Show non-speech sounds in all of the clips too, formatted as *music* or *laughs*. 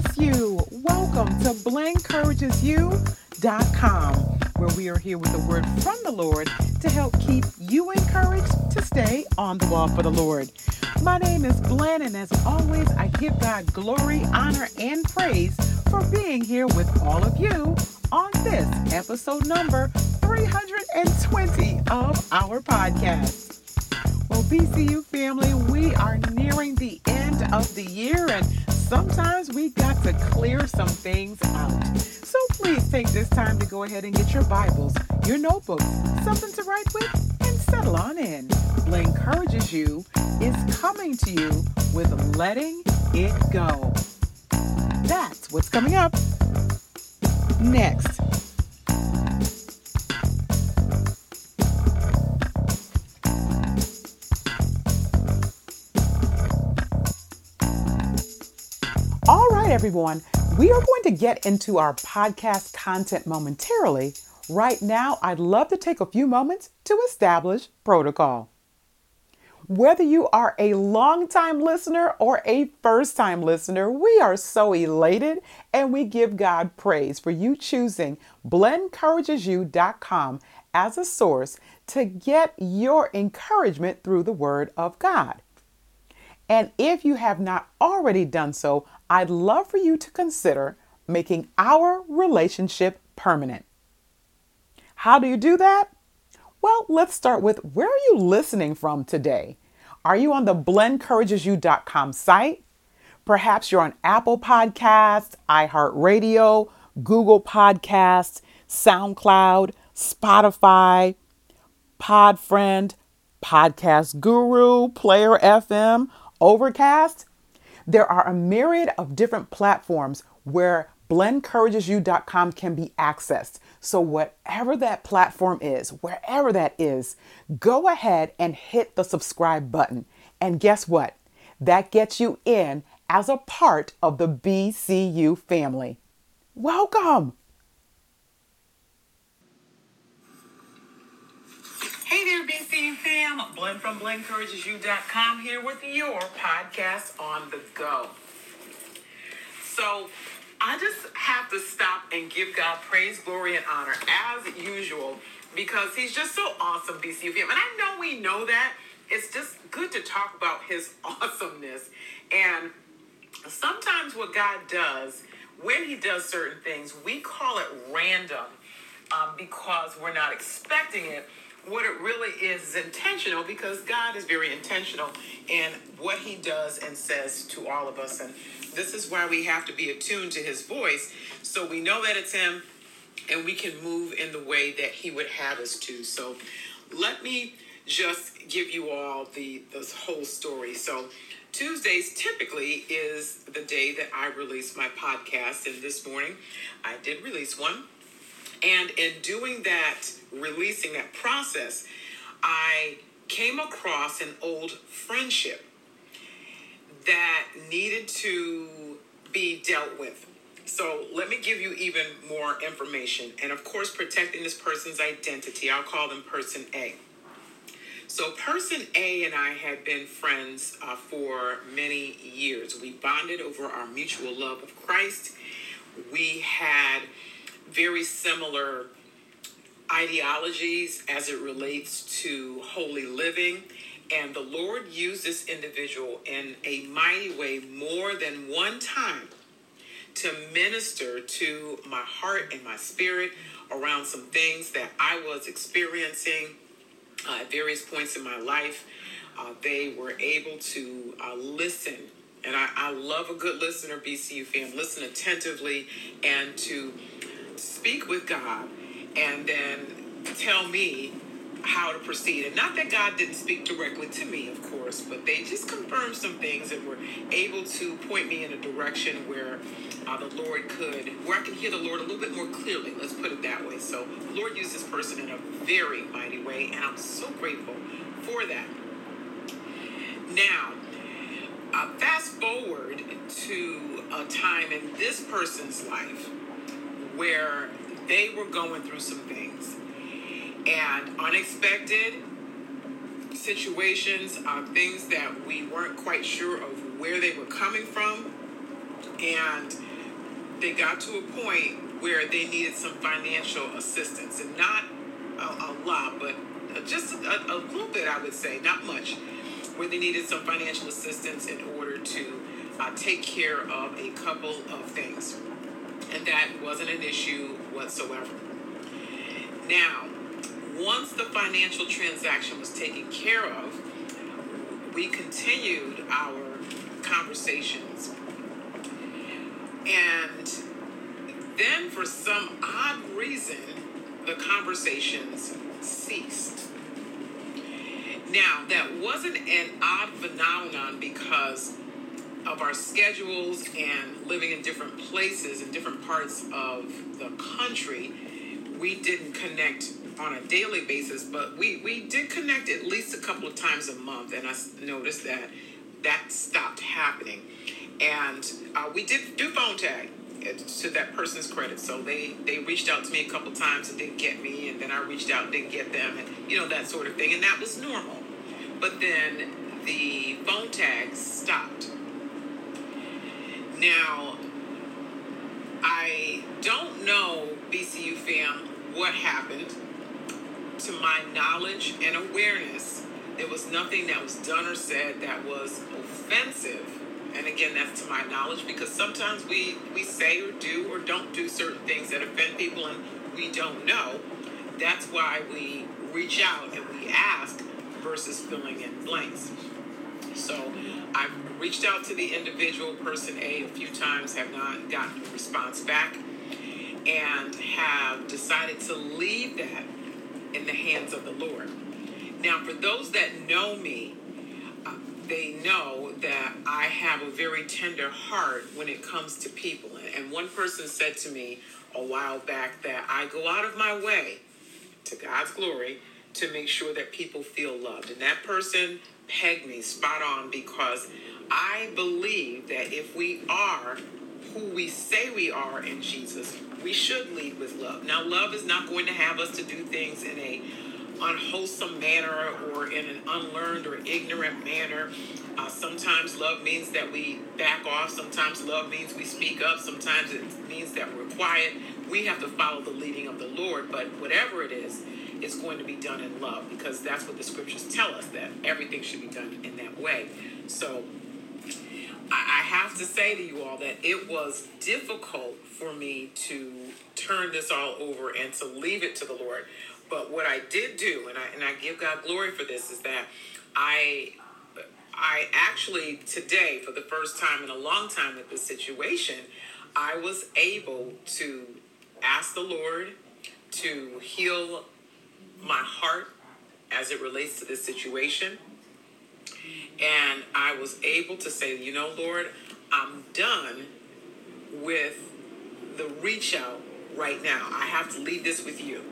bless you. Welcome to BlenCouragesU.com, where we are here with a word from the Lord to help keep you encouraged to stay on the wall for the Lord. My name is Blen, and as always, I give God glory, honor, and praise for being here with all of you on this episode number 320 of our podcast. BCU family, we are nearing the end of the year, and sometimes we got to clear some things out. So please take this time to go ahead and get your Bibles, your notebooks, something to write with, and settle on in. Blen Encourages You is coming to you with Letting It Go. That's what's coming up next. Everyone, we are going to get into our podcast content momentarily. Right now, I'd love to take a few moments to establish protocol. Whether you are a long-time listener or a first-time listener, we are so elated and we give God praise for you choosing BlenCouragesU.com as a source to get your encouragement through the Word of God. And if you have not already done so, I'd love for you to consider making our relationship permanent. How do you do that? Well, let's start with where are you listening from today? Are you on the BlenCouragesU.com site? Perhaps you're on Apple Podcasts, iHeartRadio, Google Podcasts, SoundCloud, Spotify, Podfriend, Podcast Guru, Player FM, Overcast. There are a myriad of different platforms where BlenCouragesU.com can be accessed. So, whatever that platform is, wherever that is, go ahead and hit the subscribe button. And guess what? That gets you in as a part of the BCU family. Welcome. Hey there, BCU fam. Blen from BlenCouragesU.com here with your podcast on the go. So, I just have to stop and give God praise, glory, and honor as usual because He's just so awesome, BCU fam. And I know we know that. It's just good to talk about His *laughs* awesomeness. And sometimes what God does, when He does certain things, we call it random um, because we're not expecting it what it really is is intentional because God is very intentional in what He does and says to all of us. And this is why we have to be attuned to His voice so we know that it's Him and we can move in the way that He would have us to. So let me just give you all the, the whole story. So Tuesdays typically is the day that I release my podcast. And this morning I did release one. And in doing that, releasing that process, I came across an old friendship that needed to be dealt with. So let me give you even more information. And of course, protecting this person's identity, I'll call them person A. So, person A and I had been friends uh, for many years. We bonded over our mutual love of Christ. We had very similar ideologies as it relates to holy living. And the Lord used this individual in a mighty way more than one time to minister to my heart and my spirit around some things that I was experiencing uh, at various points in my life. Uh, they were able to uh, listen. And I, I love a good listener, BCU fam. Listen attentively and to speak with God and then tell me how to proceed. And not that God didn't speak directly to me, of course, but they just confirmed some things and were able to point me in a direction where uh, the Lord could, where I could hear the Lord a little bit more clearly. Let's put it that way. So the Lord used this person in a very mighty way, and I'm so grateful for that. Now, uh, fast forward to a time in this person's life where they were going through some things and unexpected situations, uh, things that we weren't quite sure of where they were coming from. And they got to a point where they needed some financial assistance, and not a, a lot, but just a, a little bit, I would say, not much, where they needed some financial assistance in order to uh, take care of a couple of things. And that wasn't an issue whatsoever. Now, once the financial transaction was taken care of, we continued our conversations. And then, for some odd reason, the conversations ceased. Now, that wasn't an odd phenomenon because of our schedules and living in different places in different parts of the country. We didn't connect on a daily basis, but we, we did connect at least a couple of times a month, and I noticed that that stopped happening. And uh, we did do phone tag to that person's credit. So they they reached out to me a couple of times and didn't get me, and then I reached out and didn't get them, and you know that sort of thing, and that was normal. But then the phone tags stopped. Now, I don't know BCU fam what happened. To my knowledge and awareness, there was nothing that was done or said that was offensive. And again that's to my knowledge because sometimes we we say or do or don't do certain things that offend people and we don't know. That's why we reach out and we ask versus filling in blanks so i've reached out to the individual person a a few times have not gotten a response back and have decided to leave that in the hands of the lord now for those that know me uh, they know that I have a very tender heart when it comes to people. And one person said to me a while back that I go out of my way, to God's glory, to make sure that people feel loved. And that person pegged me spot on because I believe that if we are who we say we are in Jesus, we should lead with love. Now, love is not going to have us to do things in a unwholesome manner or in an unlearned or ignorant manner. Uh, sometimes love means that we back off. Sometimes love means we speak up. Sometimes it means that we're quiet. We have to follow the leading of the Lord. But whatever it is, it's going to be done in love because that's what the scriptures tell us that everything should be done in that way. So I have to say to you all that it was difficult for me to turn this all over and to leave it to the Lord. But what I did do, and I and I give God glory for this, is that I I actually today, for the first time in a long time with this situation, I was able to ask the Lord to heal my heart as it relates to this situation. And I was able to say, you know, Lord, I'm done with the reach out right now. I have to leave this with you.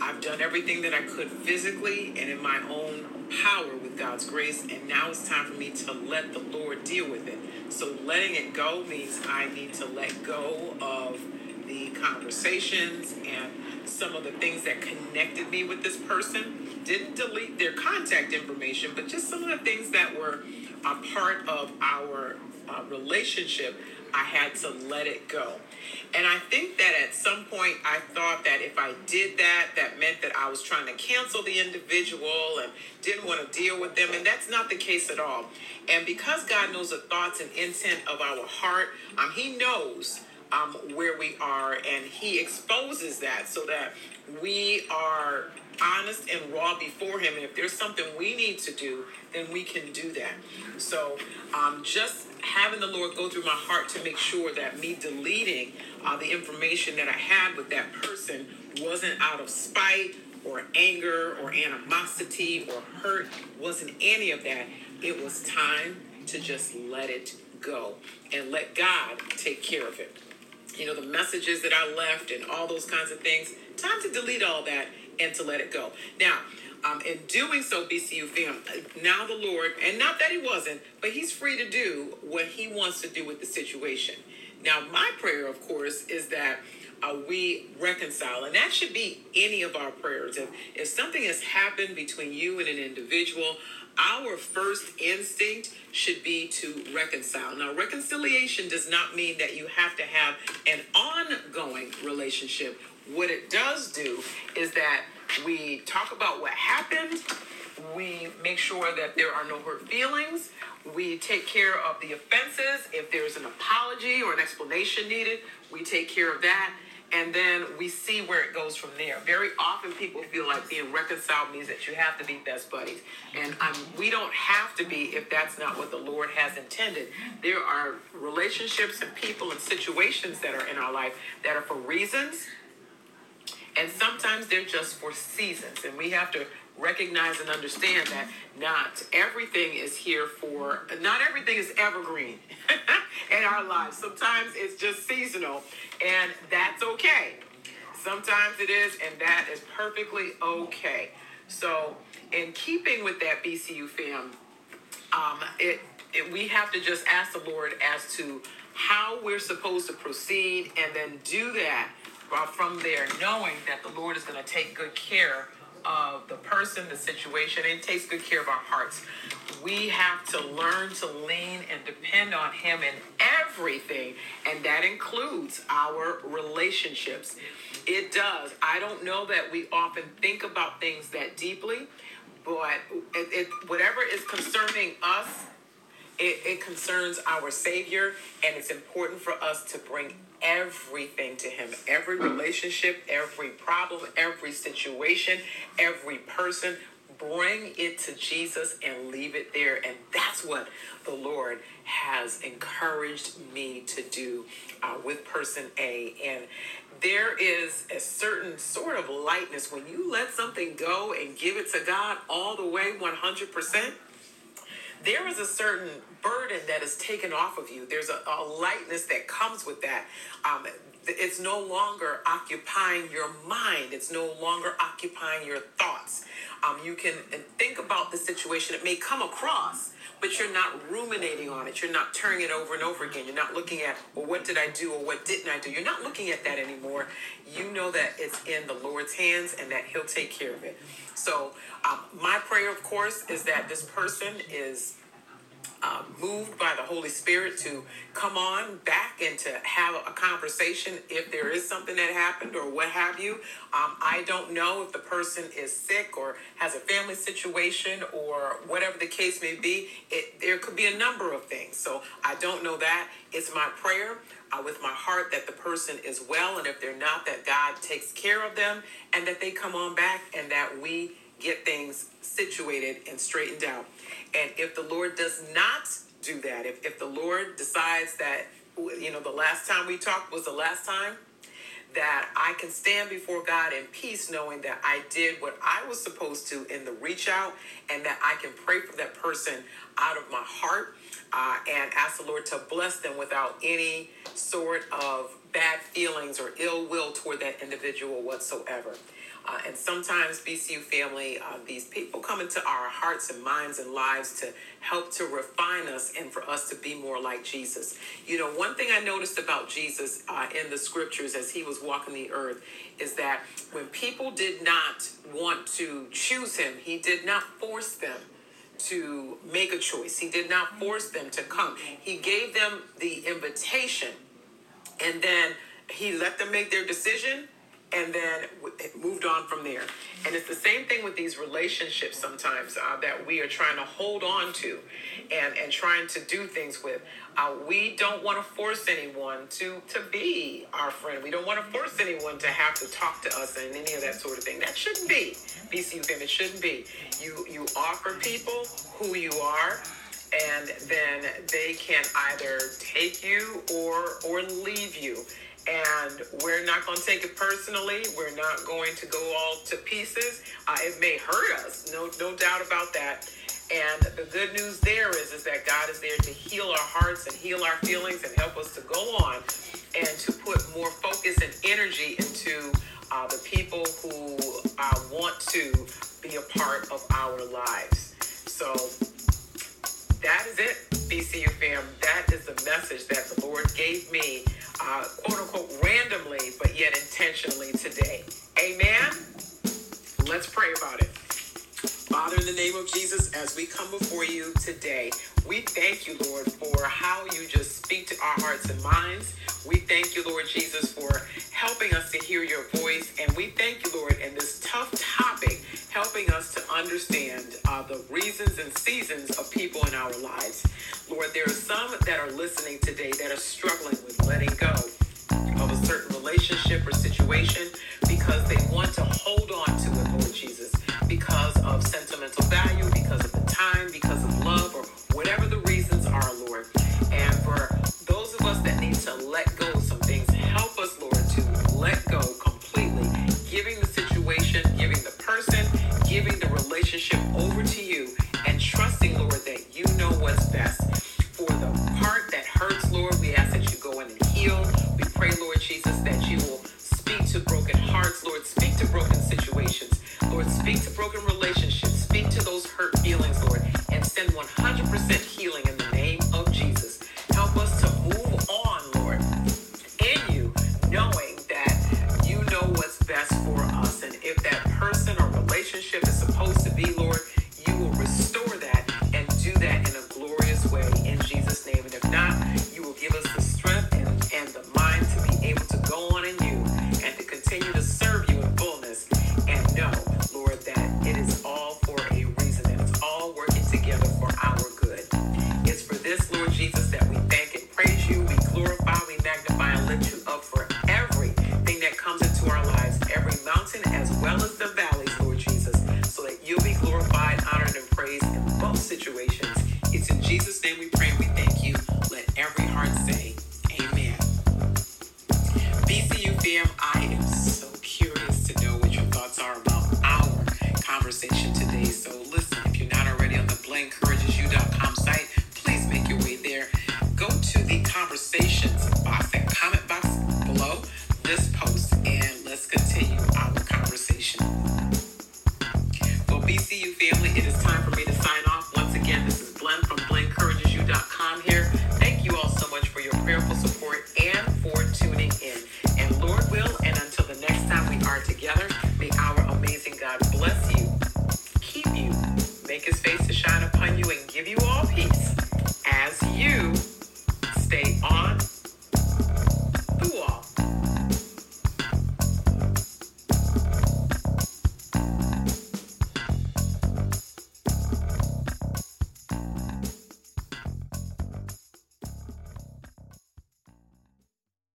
I've done everything that I could physically and in my own power with God's grace, and now it's time for me to let the Lord deal with it. So, letting it go means I need to let go of the conversations and some of the things that connected me with this person. Didn't delete their contact information, but just some of the things that were a part of our uh, relationship, I had to let it go. And I think that at some point I thought that if I did that, that meant that I was trying to cancel the individual and didn't want to deal with them. And that's not the case at all. And because God knows the thoughts and intent of our heart, um, He knows um, where we are and He exposes that so that we are honest and raw before Him. And if there's something we need to do, then we can do that. So um, just having the Lord go through my heart to make sure that me deleting uh, the information that I had with that person wasn't out of spite or anger or animosity or hurt, wasn't any of that. It was time to just let it go and let God take care of it. You know, the messages that I left and all those kinds of things, time to delete all that and to let it go. Now, um, in doing so, BCU fam, now the Lord, and not that He wasn't, but He's free to do what He wants to do with the situation. Now, my prayer, of course, is that uh, we reconcile, and that should be any of our prayers. If, if something has happened between you and an individual, our first instinct should be to reconcile. Now, reconciliation does not mean that you have to have an ongoing relationship. What it does do is that we talk about what happened, we make sure that there are no hurt feelings, we take care of the offenses. If there's an apology or an explanation needed, we take care of that and then we see where it goes from there. Very often, people feel like being reconciled means that you have to be best buddies, and um, we don't have to be if that's not what the Lord has intended. There are relationships and people and situations that are in our life that are for reasons, and sometimes they're just for seasons, and we have to recognize and understand that not everything is here for not everything is evergreen *laughs* in our lives. Sometimes it's just seasonal and that's okay. Sometimes it is and that is perfectly okay. So in keeping with that bcu fam um, it, it we have to just ask the lord as to how we're supposed to proceed and then do that uh, from there knowing that the lord is going to take good care of the person, the situation, and takes good care of our hearts. We have to learn to lean and depend on Him in everything, and that includes our relationships. It does. I don't know that we often think about things that deeply, but it, it, whatever is concerning us, it, it concerns our Savior, and it's important for us to bring everything to Him. Every relationship, every problem, every situation, every person. Bring it to Jesus and leave it there. And that's what the Lord has encouraged me to do uh, with person A. And there is a certain sort of lightness when you let something go and give it to God all the way 100% there is a certain burden that is taken off of you. There's a, a lightness that comes with that. Um, it's no longer occupying your mind. It's no longer occupying your thoughts. Um, you can think about the situation. It may come across, but you're not ruminating on it. You're not turning it over and over again. You're not looking at, well, what did I do or what didn't I do? You're not looking at that anymore. You know that it's in the Lord's hands and that He'll take care of it. So, um, my prayer, of course, is that this person is uh, moved by the Holy Spirit to come on back and to have a conversation if there is something that happened or what have you. Um, I don't know if the person is sick or has a family situation or whatever the case may be. It, there could be a number of things. So I don't know that. It's my prayer uh, with my heart that the person is well, and if they're not, that God takes care of them and that they come on back and that we get things situated and straightened out. And if the Lord does not do that, if, if the Lord decides that, you know, the last time we talked was the last time, that I can stand before God in peace knowing that I did what I was supposed to in the reach out and that I can pray for that person out of my heart uh, and ask the Lord to bless them without any sort of bad feelings or ill will toward that individual whatsoever. Uh, and sometimes, BCU family, uh, these people come into our hearts and minds and lives to help to refine us and for us to be more like Jesus. You know, one thing I noticed about Jesus uh, in the scriptures as he was walking the earth is that when people did not want to choose him, he did not force them to make a choice. He did not force them to come. He gave them the invitation and then he let them make their decision and then it moved on from there. And it's the same thing with these relationships sometimes uh, that we are trying to hold on to and, and trying to do things with. Uh, we don't want to force anyone to, to be our friend. We don't want to force anyone to have to talk to us and any of that sort of thing. That shouldn't be BCU fam. It shouldn't be. You you offer people who you are and then they can either take you or or leave you and we're not going to take it personally. We're not going to go all to pieces. Uh, it may hurt us, no, no doubt about that. And the good news there is, is that God is there to heal our hearts and heal our feelings and help us to go on and to put more focus and energy into uh, the people who uh, want to be a part of our lives. So that is it, BCU fam. That is the message that the Lord gave me uh, quote unquote randomly, but yet intentionally today. Amen. Let's pray about it. Father, in the name of Jesus, as we come before you today, we thank you, Lord, for how you just speak to our hearts and minds. We thank you, Lord Jesus, for helping us to hear your voice. And we thank you, Lord, in this tough topic, helping us to understand uh, the reasons and seasons of people in our lives. Lord, there are some that are listening today that are struggling letting go of a certain relationship or situation because they want to hold on to it, Lord Jesus, because of sentimental value, because of the time, because of love, or whatever the reasons are, Lord. And for those of us that need to let go of some things, help us, Lord, to let go, relationship is supposed to be situations. It's in Jesus' name we